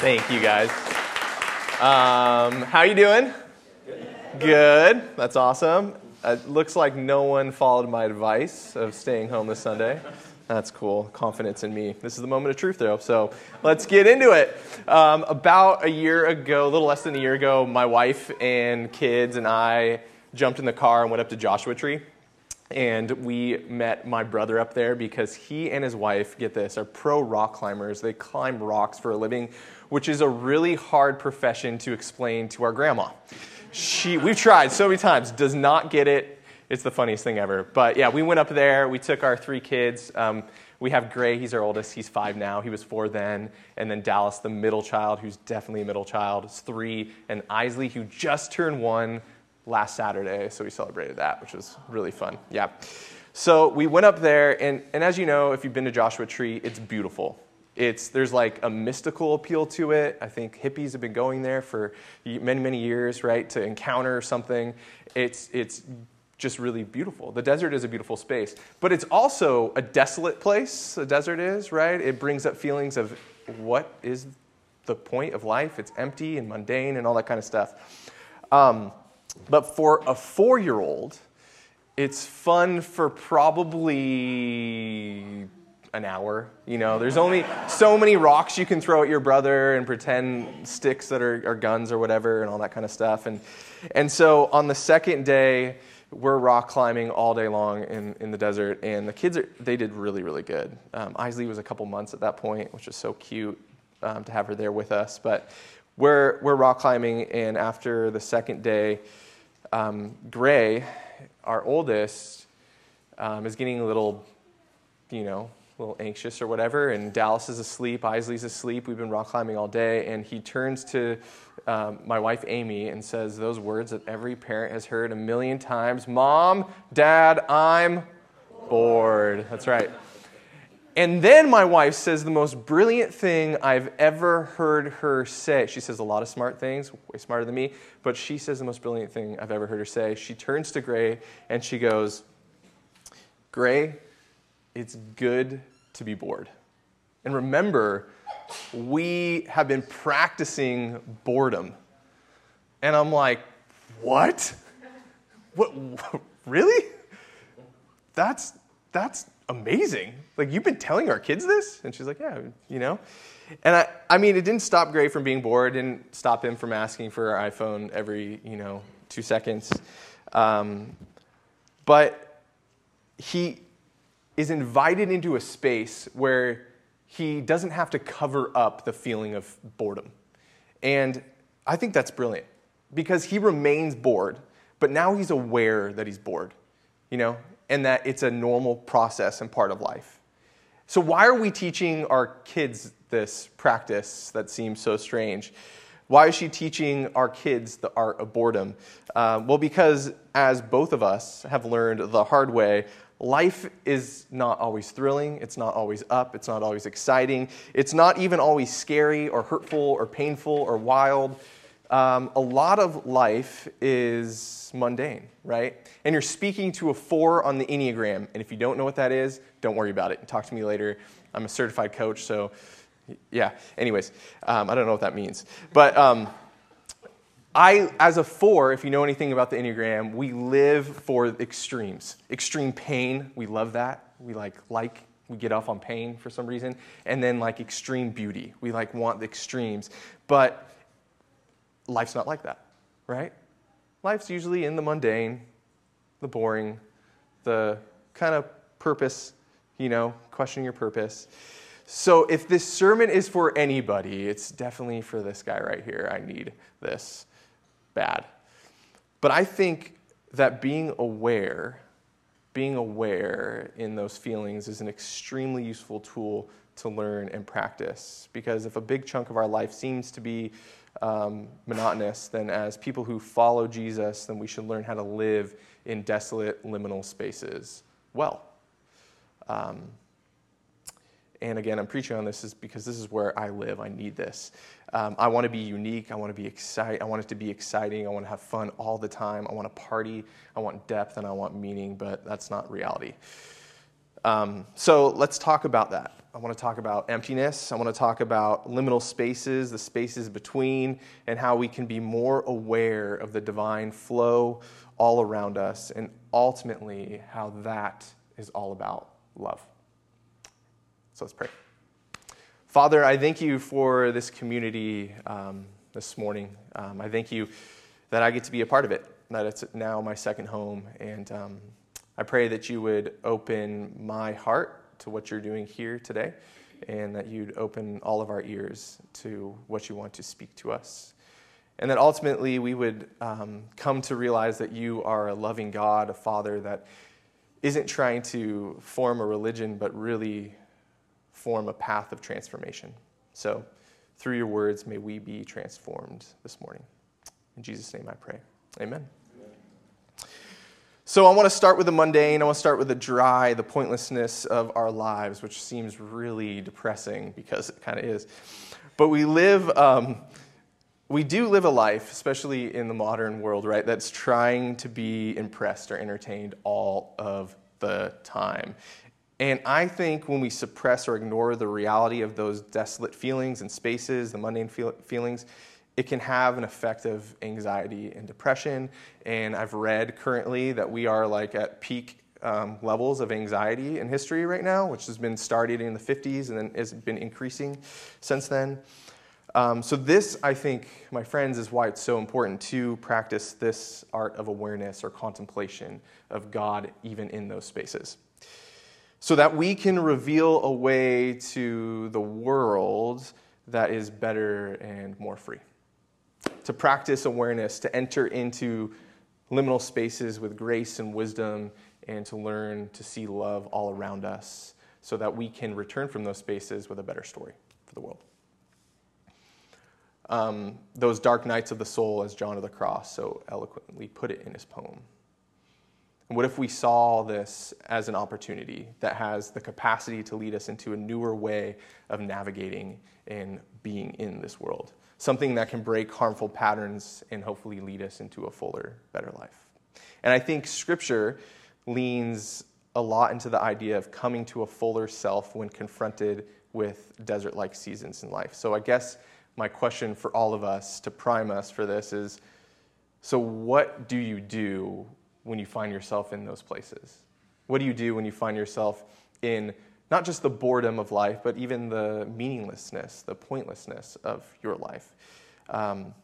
Thank you guys. Um, how you doing? Good. That's awesome. It looks like no one followed my advice of staying home this Sunday. That's cool. Confidence in me. This is the moment of truth, though. So let's get into it. Um, about a year ago, a little less than a year ago, my wife and kids and I jumped in the car and went up to Joshua Tree. And we met my brother up there because he and his wife, get this, are pro rock climbers. They climb rocks for a living, which is a really hard profession to explain to our grandma. She, we've tried so many times, does not get it. It's the funniest thing ever. But yeah, we went up there. We took our three kids. Um, we have Gray, he's our oldest. He's five now. He was four then. And then Dallas, the middle child, who's definitely a middle child, is three. And Isley, who just turned one last Saturday, so we celebrated that, which was really fun. Yeah. So we went up there, and, and as you know, if you've been to Joshua Tree, it's beautiful. It's, there's like a mystical appeal to it. I think hippies have been going there for many, many years, right, to encounter something. It's, it's just really beautiful. The desert is a beautiful space, but it's also a desolate place, the desert is, right? It brings up feelings of what is the point of life? It's empty and mundane and all that kind of stuff. Um, but for a four year old, it's fun for probably an hour. You know, there's only so many rocks you can throw at your brother and pretend sticks that are, are, guns or whatever and all that kind of stuff. And, and so on the second day, we're rock climbing all day long in, in the desert, and the kids, are, they did really, really good. Um, Isley was a couple months at that point, which is so cute um, to have her there with us. But we're, we're rock climbing, and after the second day, um, Gray, our oldest, um, is getting a little, you know, a little anxious or whatever, and Dallas is asleep, Isley's asleep. We've been rock climbing all day, and he turns to um, my wife Amy and says those words that every parent has heard a million times Mom, Dad, I'm bored. That's right. And then my wife says the most brilliant thing I've ever heard her say. She says a lot of smart things, way smarter than me, but she says the most brilliant thing I've ever heard her say. She turns to Gray and she goes, Gray, it's good to be bored. And remember, we have been practicing boredom. And I'm like, what? What really? That's that's amazing. Like, you've been telling our kids this? And she's like, yeah, you know? And I, I mean, it didn't stop Gray from being bored, didn't stop him from asking for our iPhone every, you know, two seconds. Um, but he is invited into a space where he doesn't have to cover up the feeling of boredom. And I think that's brilliant because he remains bored, but now he's aware that he's bored. You know, and that it's a normal process and part of life. So, why are we teaching our kids this practice that seems so strange? Why is she teaching our kids the art of boredom? Uh, well, because as both of us have learned the hard way, life is not always thrilling. It's not always up. It's not always exciting. It's not even always scary or hurtful or painful or wild um, a lot of life is mundane, right? And you're speaking to a four on the Enneagram. And if you don't know what that is, don't worry about it. Talk to me later. I'm a certified coach, so yeah. Anyways, um, I don't know what that means. But um, I, as a four, if you know anything about the Enneagram, we live for extremes. Extreme pain, we love that. We like, like we get off on pain for some reason. And then like extreme beauty, we like want the extremes. But life's not like that, right? Life's usually in the mundane, the boring, the kind of purpose, you know, questioning your purpose. So if this sermon is for anybody, it's definitely for this guy right here. I need this bad. But I think that being aware, being aware in those feelings is an extremely useful tool to learn and practice. Because if a big chunk of our life seems to be um, monotonous, then as people who follow Jesus, then we should learn how to live in desolate liminal spaces well. Um, and again, I'm preaching on this is because this is where I live. I need this. Um, I want to be unique. I want to be excited. I want it to be exciting. I want to have fun all the time. I want to party. I want depth and I want meaning, but that's not reality. Um, so let's talk about that. I want to talk about emptiness. I want to talk about liminal spaces, the spaces between, and how we can be more aware of the divine flow all around us, and ultimately how that is all about love. So let's pray. Father, I thank you for this community um, this morning. Um, I thank you that I get to be a part of it, that it's now my second home. And um, I pray that you would open my heart to what you're doing here today, and that you'd open all of our ears to what you want to speak to us. And that ultimately we would um, come to realize that you are a loving God, a Father that isn't trying to form a religion, but really form a path of transformation. So, through your words, may we be transformed this morning. In Jesus' name I pray. Amen. So, I want to start with the mundane. I want to start with the dry, the pointlessness of our lives, which seems really depressing because it kind of is. But we live, um, we do live a life, especially in the modern world, right, that's trying to be impressed or entertained all of the time. And I think when we suppress or ignore the reality of those desolate feelings and spaces, the mundane feel- feelings, it can have an effect of anxiety and depression. And I've read currently that we are like at peak um, levels of anxiety in history right now, which has been started in the 50s and then has been increasing since then. Um, so, this, I think, my friends, is why it's so important to practice this art of awareness or contemplation of God even in those spaces. So that we can reveal a way to the world that is better and more free to practice awareness, to enter into liminal spaces with grace and wisdom, and to learn to see love all around us so that we can return from those spaces with a better story for the world. Um, those dark nights of the soul, as John of the Cross so eloquently put it in his poem. And what if we saw this as an opportunity that has the capacity to lead us into a newer way of navigating and being in this world? Something that can break harmful patterns and hopefully lead us into a fuller, better life. And I think scripture leans a lot into the idea of coming to a fuller self when confronted with desert like seasons in life. So I guess my question for all of us to prime us for this is so, what do you do when you find yourself in those places? What do you do when you find yourself in not just the boredom of life, but even the meaninglessness, the pointlessness of your life. Um,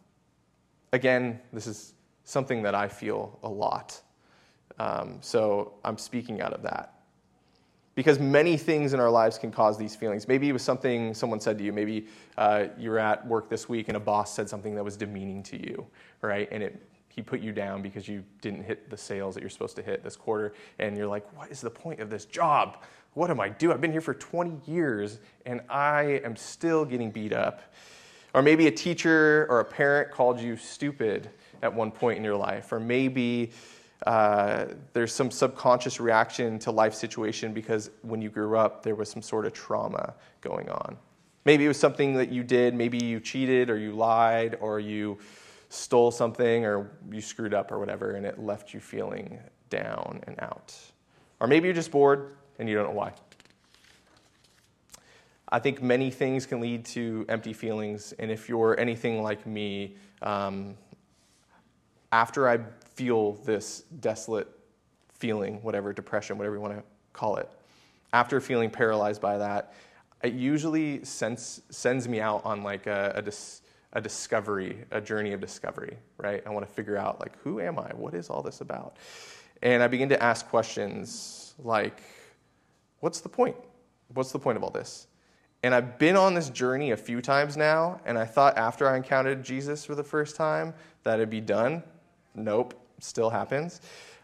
again, this is something that I feel a lot. Um, so I'm speaking out of that. Because many things in our lives can cause these feelings. Maybe it was something someone said to you. Maybe uh, you were at work this week and a boss said something that was demeaning to you, right? And it, he put you down because you didn't hit the sales that you're supposed to hit this quarter. And you're like, what is the point of this job? What am I doing? I've been here for 20 years and I am still getting beat up. Or maybe a teacher or a parent called you stupid at one point in your life. Or maybe uh, there's some subconscious reaction to life situation because when you grew up, there was some sort of trauma going on. Maybe it was something that you did. Maybe you cheated or you lied or you stole something or you screwed up or whatever and it left you feeling down and out. Or maybe you're just bored and you don't know why. I think many things can lead to empty feelings, and if you're anything like me, um, after I feel this desolate feeling, whatever, depression, whatever you want to call it, after feeling paralyzed by that, it usually sends, sends me out on like a, a, dis, a discovery, a journey of discovery, right? I want to figure out like, who am I? What is all this about? And I begin to ask questions like, what's the point? What's the point of all this? And I've been on this journey a few times now, and I thought after I encountered Jesus for the first time that it'd be done. Nope, still happens.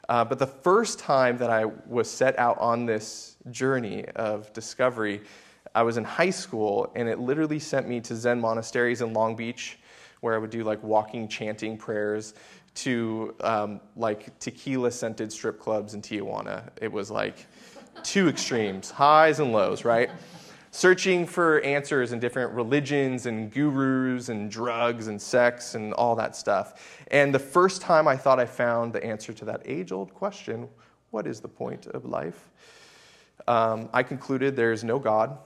Uh, but the first time that I was set out on this journey of discovery, I was in high school, and it literally sent me to Zen monasteries in Long Beach, where I would do like walking, chanting prayers, to um, like tequila scented strip clubs in Tijuana. It was like two extremes, highs and lows, right? Searching for answers in different religions and gurus and drugs and sex and all that stuff. And the first time I thought I found the answer to that age old question what is the point of life? um, I concluded there's no God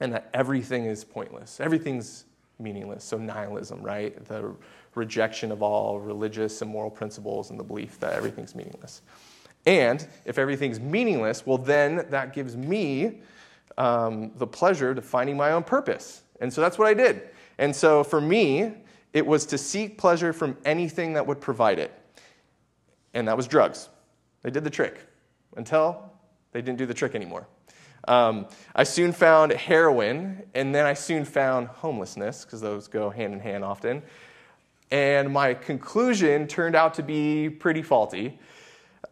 and that everything is pointless. Everything's meaningless. So, nihilism, right? The rejection of all religious and moral principles and the belief that everything's meaningless. And if everything's meaningless, well, then that gives me um, the pleasure to finding my own purpose. And so that's what I did. And so for me, it was to seek pleasure from anything that would provide it. And that was drugs. They did the trick until they didn't do the trick anymore. Um, I soon found heroin, and then I soon found homelessness, because those go hand in hand often. And my conclusion turned out to be pretty faulty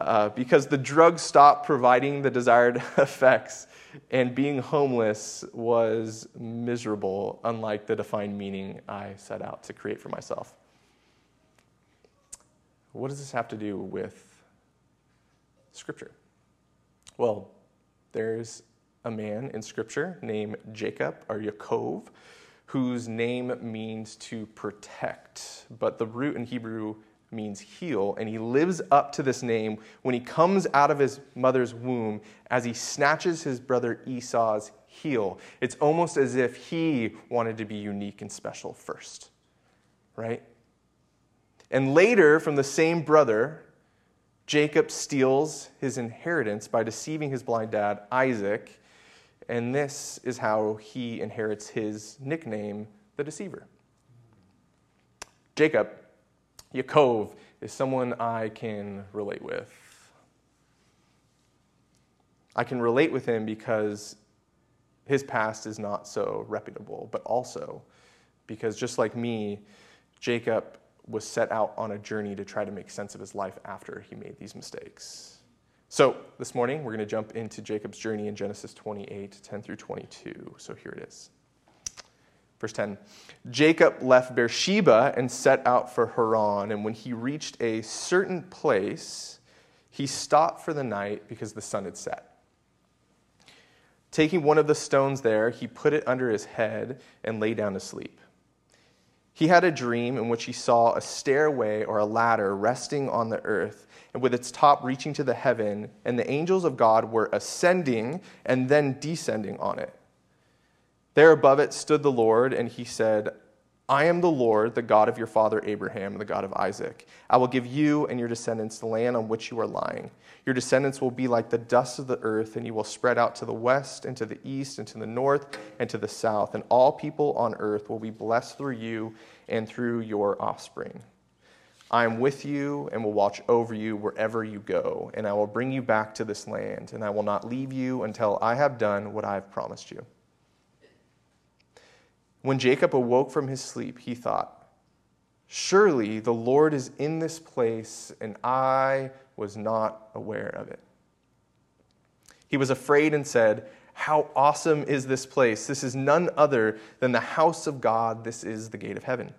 uh, because the drug stopped providing the desired effects, and being homeless was miserable, unlike the defined meaning I set out to create for myself. What does this have to do with Scripture? Well, there's a man in Scripture named Jacob or Yaakov whose name means to protect, but the root in Hebrew means heel, and he lives up to this name when he comes out of his mother's womb as he snatches his brother Esau's heel. It's almost as if he wanted to be unique and special first, right? And later, from the same brother, Jacob steals his inheritance by deceiving his blind dad, Isaac, and this is how he inherits his nickname, the deceiver. Jacob, Yaakov, is someone I can relate with. I can relate with him because his past is not so reputable, but also because just like me, Jacob was set out on a journey to try to make sense of his life after he made these mistakes. So this morning, we're going to jump into Jacob's journey in Genesis 28 10 through 22. So here it is. Verse 10 Jacob left Beersheba and set out for Haran. And when he reached a certain place, he stopped for the night because the sun had set. Taking one of the stones there, he put it under his head and lay down to sleep. He had a dream in which he saw a stairway or a ladder resting on the earth and with its top reaching to the heaven, and the angels of God were ascending and then descending on it. There above it stood the Lord, and he said, I am the Lord, the God of your father Abraham, the God of Isaac. I will give you and your descendants the land on which you are lying. Your descendants will be like the dust of the earth, and you will spread out to the west, and to the east, and to the north, and to the south. And all people on earth will be blessed through you and through your offspring. I am with you and will watch over you wherever you go, and I will bring you back to this land, and I will not leave you until I have done what I have promised you. When Jacob awoke from his sleep, he thought, Surely the Lord is in this place, and I was not aware of it. He was afraid and said, How awesome is this place! This is none other than the house of God. This is the gate of heaven.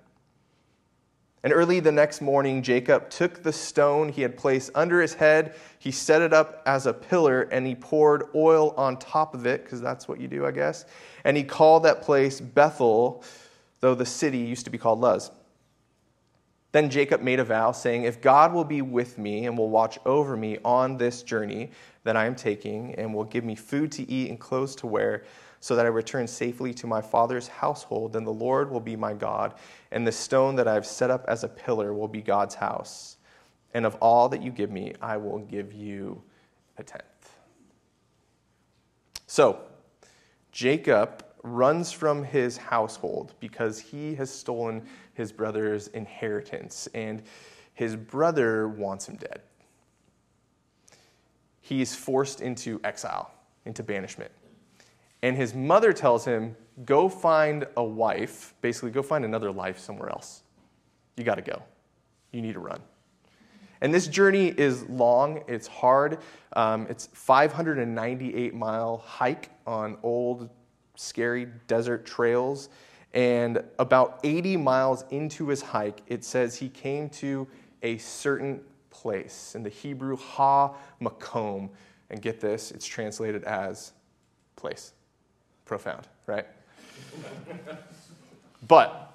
And early the next morning, Jacob took the stone he had placed under his head. He set it up as a pillar and he poured oil on top of it, because that's what you do, I guess. And he called that place Bethel, though the city used to be called Luz. Then Jacob made a vow, saying, If God will be with me and will watch over me on this journey that I am taking, and will give me food to eat and clothes to wear, so that I return safely to my father's household, then the Lord will be my God, and the stone that I have set up as a pillar will be God's house. And of all that you give me, I will give you a tenth. So, Jacob runs from his household because he has stolen his brother's inheritance, and his brother wants him dead. He's forced into exile, into banishment. And his mother tells him, Go find a wife, basically, go find another life somewhere else. You got to go. You need to run. And this journey is long, it's hard. Um, it's 598 mile hike on old, scary desert trails. And about 80 miles into his hike, it says he came to a certain place. In the Hebrew, Ha Makom. And get this, it's translated as place profound, right? but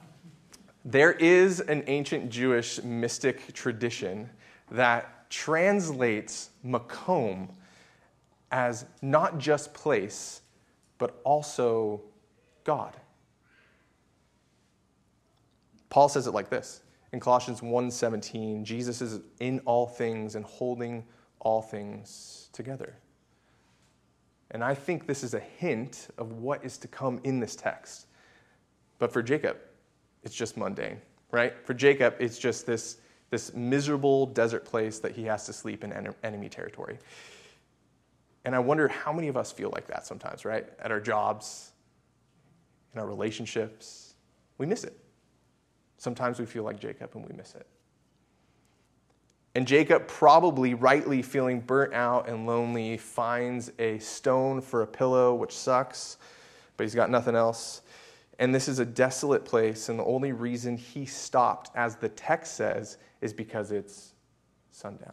there is an ancient Jewish mystic tradition that translates makom as not just place, but also God. Paul says it like this in Colossians 1:17, Jesus is in all things and holding all things together. And I think this is a hint of what is to come in this text. But for Jacob, it's just mundane, right? For Jacob, it's just this, this miserable desert place that he has to sleep in enemy territory. And I wonder how many of us feel like that sometimes, right? At our jobs, in our relationships. We miss it. Sometimes we feel like Jacob and we miss it. And Jacob, probably rightly feeling burnt out and lonely, finds a stone for a pillow, which sucks, but he's got nothing else. And this is a desolate place, and the only reason he stopped, as the text says, is because it's sundown.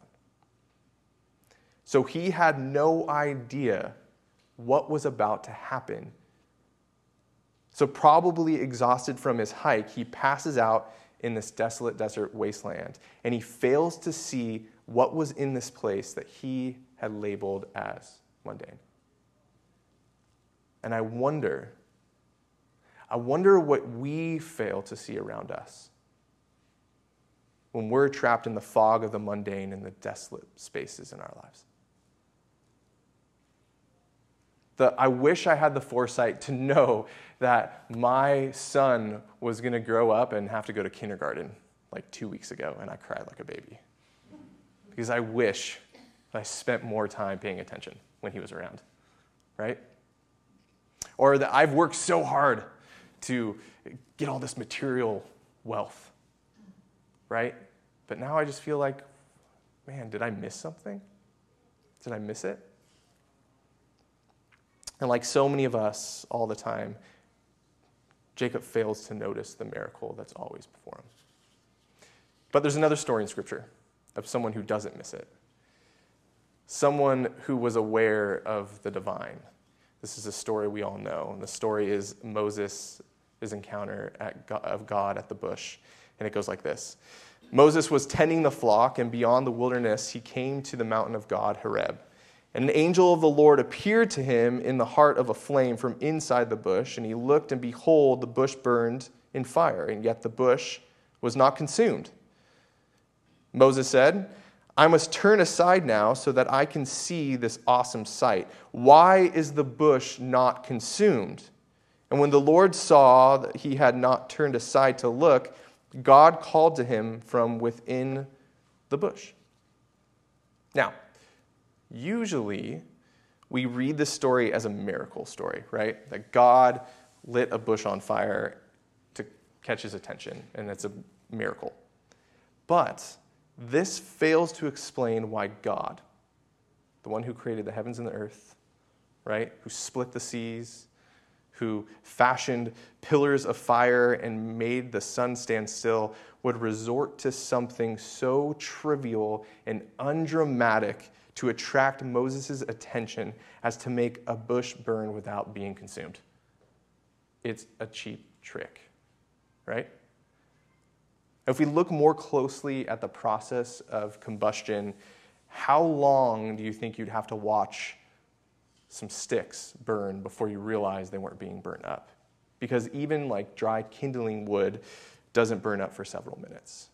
So he had no idea what was about to happen so, probably exhausted from his hike, he passes out in this desolate desert wasteland and he fails to see what was in this place that he had labeled as mundane. And I wonder, I wonder what we fail to see around us when we're trapped in the fog of the mundane and the desolate spaces in our lives. The, I wish I had the foresight to know that my son was going to grow up and have to go to kindergarten like two weeks ago, and I cried like a baby. Because I wish I spent more time paying attention when he was around, right? Or that I've worked so hard to get all this material wealth, right? But now I just feel like, man, did I miss something? Did I miss it? And like so many of us all the time, Jacob fails to notice the miracle that's always before him. But there's another story in Scripture of someone who doesn't miss it. Someone who was aware of the divine. This is a story we all know. And the story is Moses' encounter God, of God at the bush. And it goes like this Moses was tending the flock, and beyond the wilderness, he came to the mountain of God, Horeb. And an angel of the Lord appeared to him in the heart of a flame from inside the bush. And he looked, and behold, the bush burned in fire, and yet the bush was not consumed. Moses said, I must turn aside now so that I can see this awesome sight. Why is the bush not consumed? And when the Lord saw that he had not turned aside to look, God called to him from within the bush. Now, usually we read this story as a miracle story, right? That God lit a bush on fire to catch his attention, and it's a miracle. But this fails to explain why God, the one who created the heavens and the earth, right, who split the seas, who fashioned pillars of fire and made the sun stand still, would resort to something so trivial and undramatic to attract Moses' attention as to make a bush burn without being consumed. It's a cheap trick, right? If we look more closely at the process of combustion, how long do you think you'd have to watch some sticks burn before you realize they weren't being burnt up? Because even like dry kindling wood doesn't burn up for several minutes.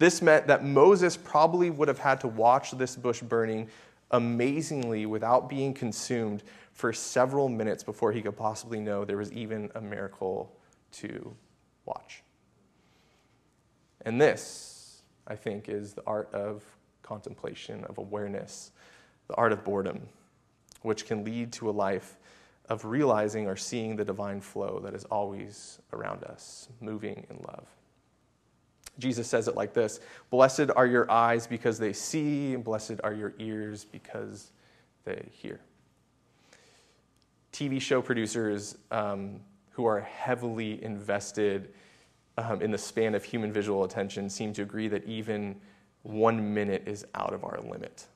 This meant that Moses probably would have had to watch this bush burning amazingly without being consumed for several minutes before he could possibly know there was even a miracle to watch. And this, I think, is the art of contemplation, of awareness, the art of boredom, which can lead to a life of realizing or seeing the divine flow that is always around us, moving in love. Jesus says it like this Blessed are your eyes because they see, and blessed are your ears because they hear. TV show producers um, who are heavily invested um, in the span of human visual attention seem to agree that even one minute is out of our limit.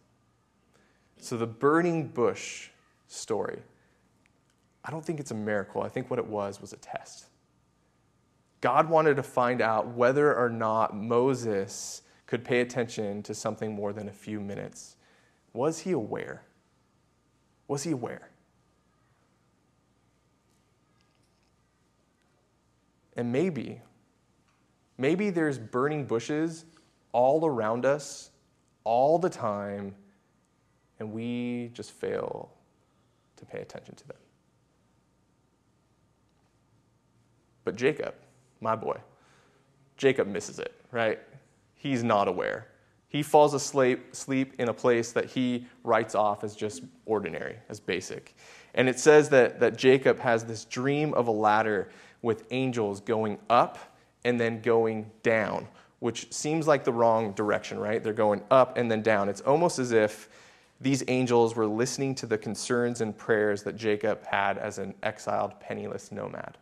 So, the burning bush story, I don't think it's a miracle. I think what it was was a test. God wanted to find out whether or not Moses could pay attention to something more than a few minutes Was he aware? Was he aware? And maybe, maybe there's burning bushes all around us all the time, and we just fail to pay attention to them. But Jacob, my boy, Jacob misses it, right? He's not aware. He falls asleep sleep in a place that he writes off as just ordinary, as basic. And it says that, that Jacob has this dream of a ladder with angels going up and then going down, which seems like the wrong direction, right? They're going up and then down. It's almost as if these angels were listening to the concerns and prayers that Jacob had as an exiled, penniless nomad.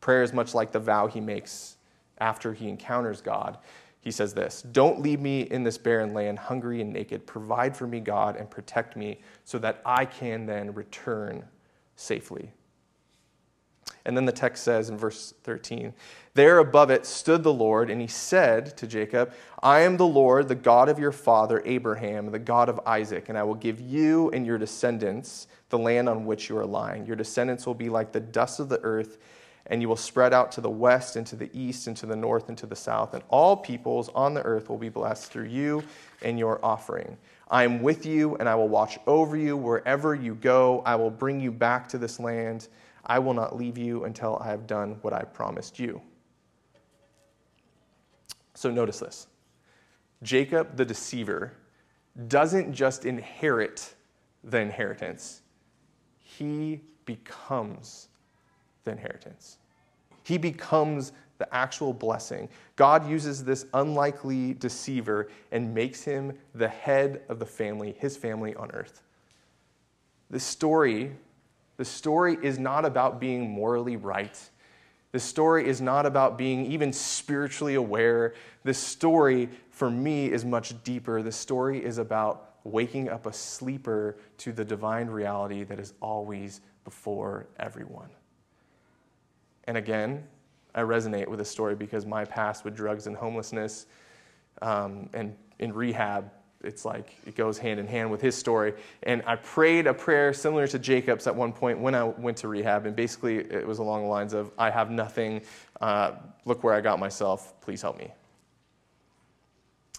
Prayers much like the vow he makes after he encounters God. He says this Don't leave me in this barren land, hungry and naked. Provide for me, God, and protect me so that I can then return safely. And then the text says in verse 13, There above it stood the Lord, and he said to Jacob, I am the Lord, the God of your father Abraham, the God of Isaac, and I will give you and your descendants the land on which you are lying. Your descendants will be like the dust of the earth, and you will spread out to the west, and to the east, and to the north, and to the south, and all peoples on the earth will be blessed through you and your offering. I am with you, and I will watch over you wherever you go. I will bring you back to this land I will not leave you until I have done what I promised you. So notice this Jacob the deceiver doesn't just inherit the inheritance, he becomes the inheritance. He becomes the actual blessing. God uses this unlikely deceiver and makes him the head of the family, his family on earth. The story the story is not about being morally right. The story is not about being even spiritually aware. The story, for me, is much deeper. The story is about waking up a sleeper to the divine reality that is always before everyone. And again, I resonate with this story because my past with drugs and homelessness um, and in rehab it's like it goes hand in hand with his story. And I prayed a prayer similar to Jacob's at one point when I went to rehab. And basically, it was along the lines of, I have nothing. Uh, look where I got myself. Please help me.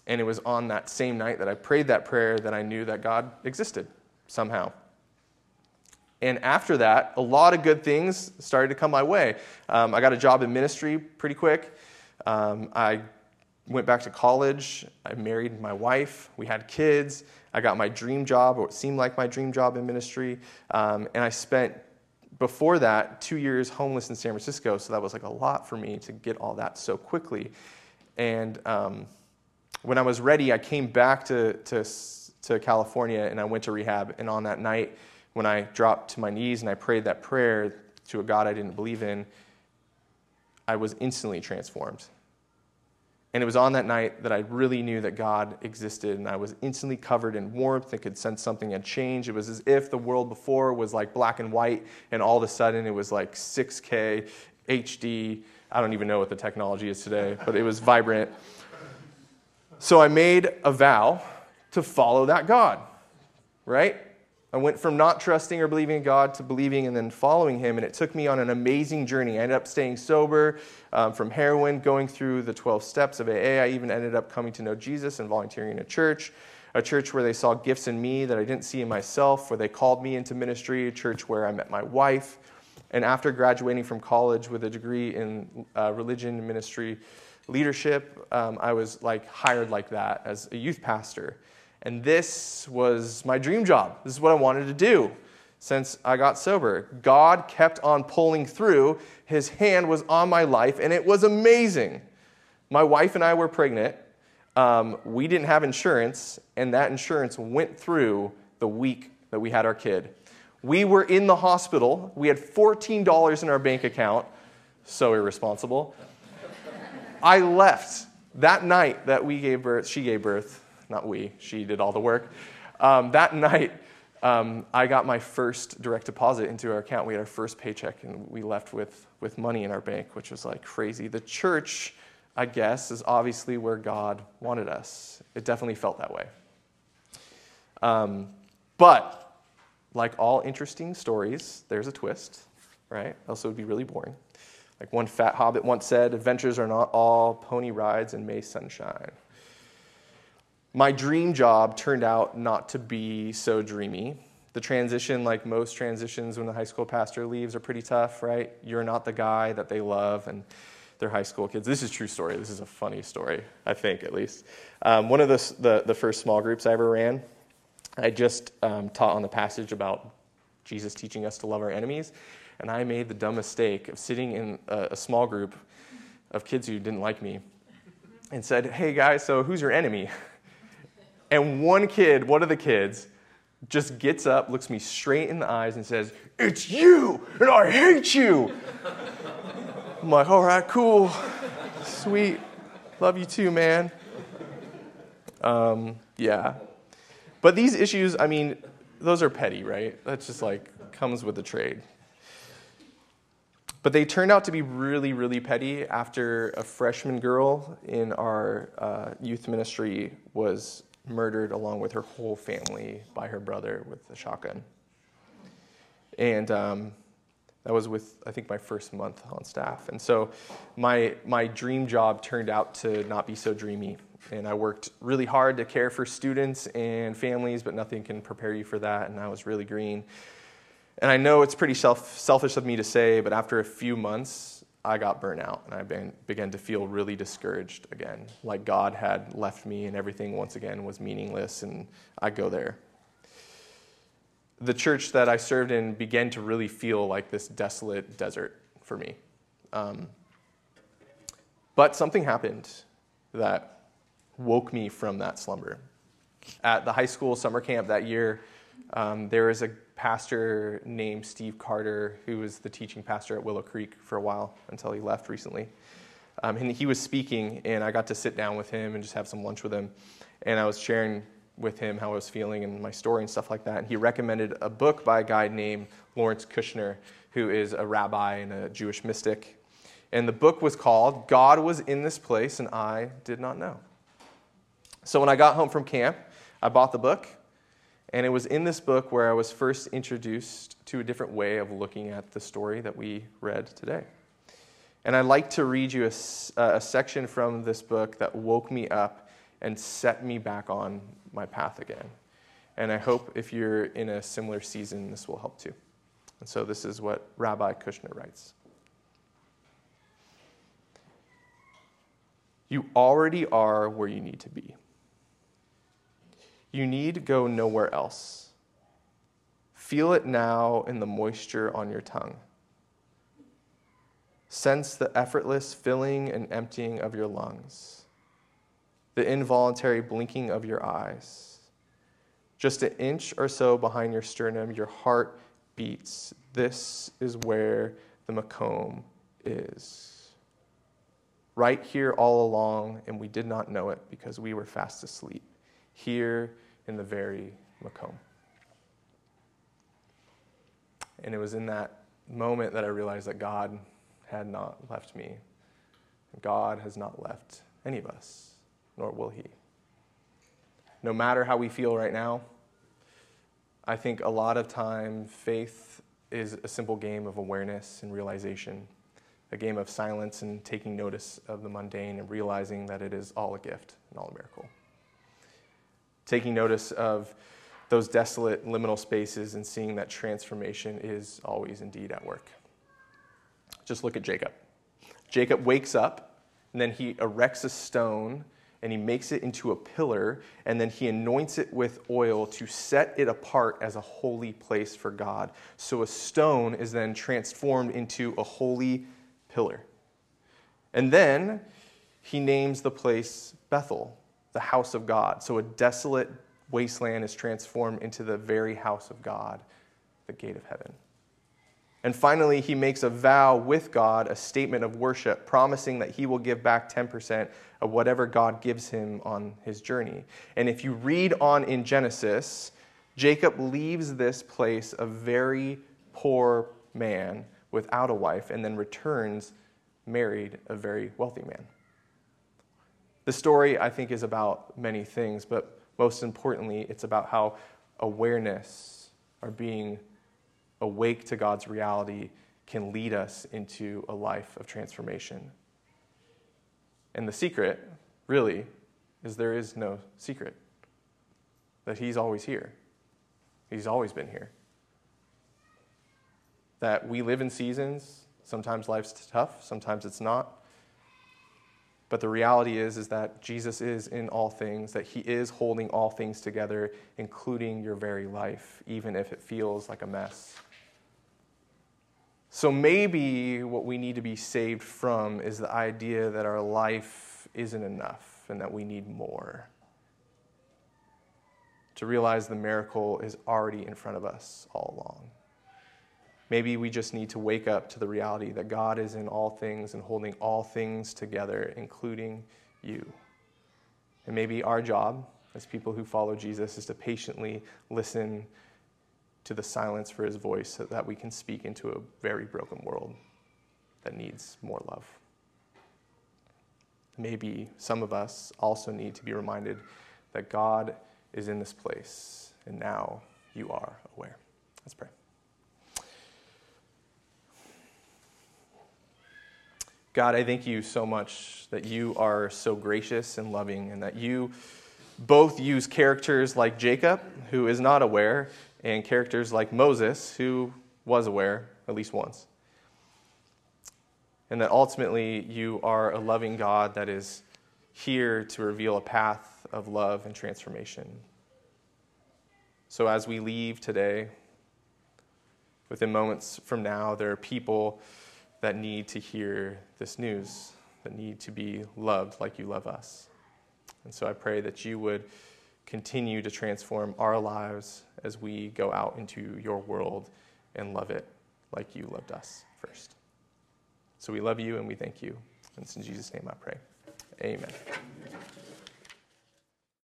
And it was on that same night that I prayed that prayer that I knew that God existed somehow. And after that, a lot of good things started to come my way. Um, I got a job in ministry pretty quick. Um, I went back to college. I married my wife. We had kids. I got my dream job, or what seemed like my dream job in ministry. Um, and I spent, before that, two years homeless in San Francisco. So that was like a lot for me to get all that so quickly. And um, when I was ready, I came back to, to, to California and I went to rehab. And on that night, when I dropped to my knees and I prayed that prayer to a God I didn't believe in, I was instantly transformed. And it was on that night that I really knew that God existed, and I was instantly covered in warmth and could sense something had changed. It was as if the world before was like black and white, and all of a sudden it was like 6K, HD. I don't even know what the technology is today, but it was vibrant. So I made a vow to follow that God, right? I went from not trusting or believing in God to believing and then following Him, and it took me on an amazing journey. I ended up staying sober um, from heroin, going through the 12 steps of AA. I even ended up coming to know Jesus and volunteering in a church, a church where they saw gifts in me that I didn't see in myself, where they called me into ministry, a church where I met my wife. And after graduating from college with a degree in uh, religion and ministry leadership, um, I was like hired like that as a youth pastor. And this was my dream job. This is what I wanted to do since I got sober. God kept on pulling through. His hand was on my life, and it was amazing. My wife and I were pregnant. Um, we didn't have insurance, and that insurance went through the week that we had our kid. We were in the hospital. We had $14 in our bank account. So irresponsible. I left that night that we gave birth, she gave birth not we, she did all the work. Um, that night, um, I got my first direct deposit into our account. We had our first paycheck, and we left with, with money in our bank, which was like crazy. The church, I guess, is obviously where God wanted us. It definitely felt that way. Um, but, like all interesting stories, there's a twist, right? Else it would be really boring. Like one fat hobbit once said, adventures are not all pony rides and May sunshine. My dream job turned out not to be so dreamy. The transition, like most transitions when the high school pastor leaves, are pretty tough, right? You're not the guy that they love, and they're high school kids. This is true story. This is a funny story, I think, at least. Um, one of the, the, the, first small groups I ever ran, I just um, taught on the passage about Jesus teaching us to love our enemies, and I made the dumb mistake of sitting in a, a small group of kids who didn't like me and said, Hey guys, so who's your enemy? And one kid, one of the kids, just gets up, looks me straight in the eyes, and says, It's you, and I hate you. I'm like, All right, cool, sweet, love you too, man. Um, yeah. But these issues, I mean, those are petty, right? That's just like comes with the trade. But they turned out to be really, really petty after a freshman girl in our uh, youth ministry was murdered along with her whole family by her brother with a shotgun. And um, that was with, I think, my first month on staff. And so my, my dream job turned out to not be so dreamy. And I worked really hard to care for students and families, but nothing can prepare you for that. And I was really green. And I know it's pretty self, selfish of me to say, but after a few months, I got burnt out and I began, began to feel really discouraged again, like God had left me and everything once again was meaningless, and I go there. The church that I served in began to really feel like this desolate desert for me. Um, but something happened that woke me from that slumber. At the high school summer camp that year, um, there was a pastor named Steve Carter, who was the teaching pastor at Willow Creek for a while until he left recently. Um, and he was speaking, and I got to sit down with him and just have some lunch with him. And I was sharing with him how I was feeling and my story and stuff like that. And he recommended a book by a guy named Lawrence Kushner, who is a rabbi and a Jewish mystic. And the book was called God Was in This Place and I Did Not Know. So when I got home from camp, I bought the book and it was in this book where I was first introduced to a different way of looking at the story that we read today. And I'd like to read you a, a, section from this book that woke me up and set me back on my path again. And I hope if you're in a similar season, this will help too. And so this is what Rabbi Kushner writes You already are where you need to be. You need go nowhere else. Feel it now in the moisture on your tongue. Sense the effortless filling and emptying of your lungs, the involuntary blinking of your eyes. Just an inch or so behind your sternum, your heart beats. This is where the Makom is. Right here all along, and we did not know it because we were fast asleep here in the very Makom. And it was in that moment that I realized that God had not left me. God has not left any of us, nor will He. No matter how we feel right now, I think a lot of time faith is a simple game of awareness and realization, a game of silence and taking notice of the mundane and realizing that it is all a gift and all a miracle taking notice of those desolate liminal spaces and seeing that transformation is always indeed at work. Just look at Jacob. Jacob wakes up, and then he erects a stone and he makes it into a pillar, and then he anoints it with oil to set it apart as a holy place for God. So a stone is then transformed into a holy pillar. And then he names the place Bethel, the house of God. So a desolate wasteland is transformed into the very house of God, the gate of heaven. And finally, he makes a vow with God, a statement of worship, promising that he will give back 10% of whatever God gives him on his journey. And if you read on in Genesis, Jacob leaves this place a very poor man without a wife and then returns married a very wealthy man. The story, I think, is about many things, but most importantly, it's about how awareness or being awake to God's reality can lead us into a life of transformation. And the secret, really, is there is no secret that He's always here. He's always been here. That we live in seasons. Sometimes life's tough, sometimes it's not. But the reality is, is that Jesus is in all things, that he is holding all things together, including your very life, even if it feels like a mess. So maybe what we need to be saved from is the idea that our life isn't enough and that we need more. To realize the miracle is already in front of us all along. Maybe we just need to wake up to the reality that God is in all things and holding all things together, including you. And maybe our job as people who follow Jesus is to patiently listen to the silence for his voice so that we can speak into a very broken world that needs more love. Maybe some of us also need to be reminded that God is in this place, and now you are aware. Let's pray. God, I thank you so much that you are so gracious and loving, and that you both use characters like Jacob, who is not aware, and characters like Moses, who was aware at least once. And that ultimately you are a loving God that is here to reveal a path of love and transformation. So as we leave today, within moments from now, there are people that need to hear this news, that need to be loved like you love us. And so I pray that you would continue to transform our lives as we go out into your world and love it like you loved us first. So we love you and we thank you. And it's in Jesus' name I pray. Amen.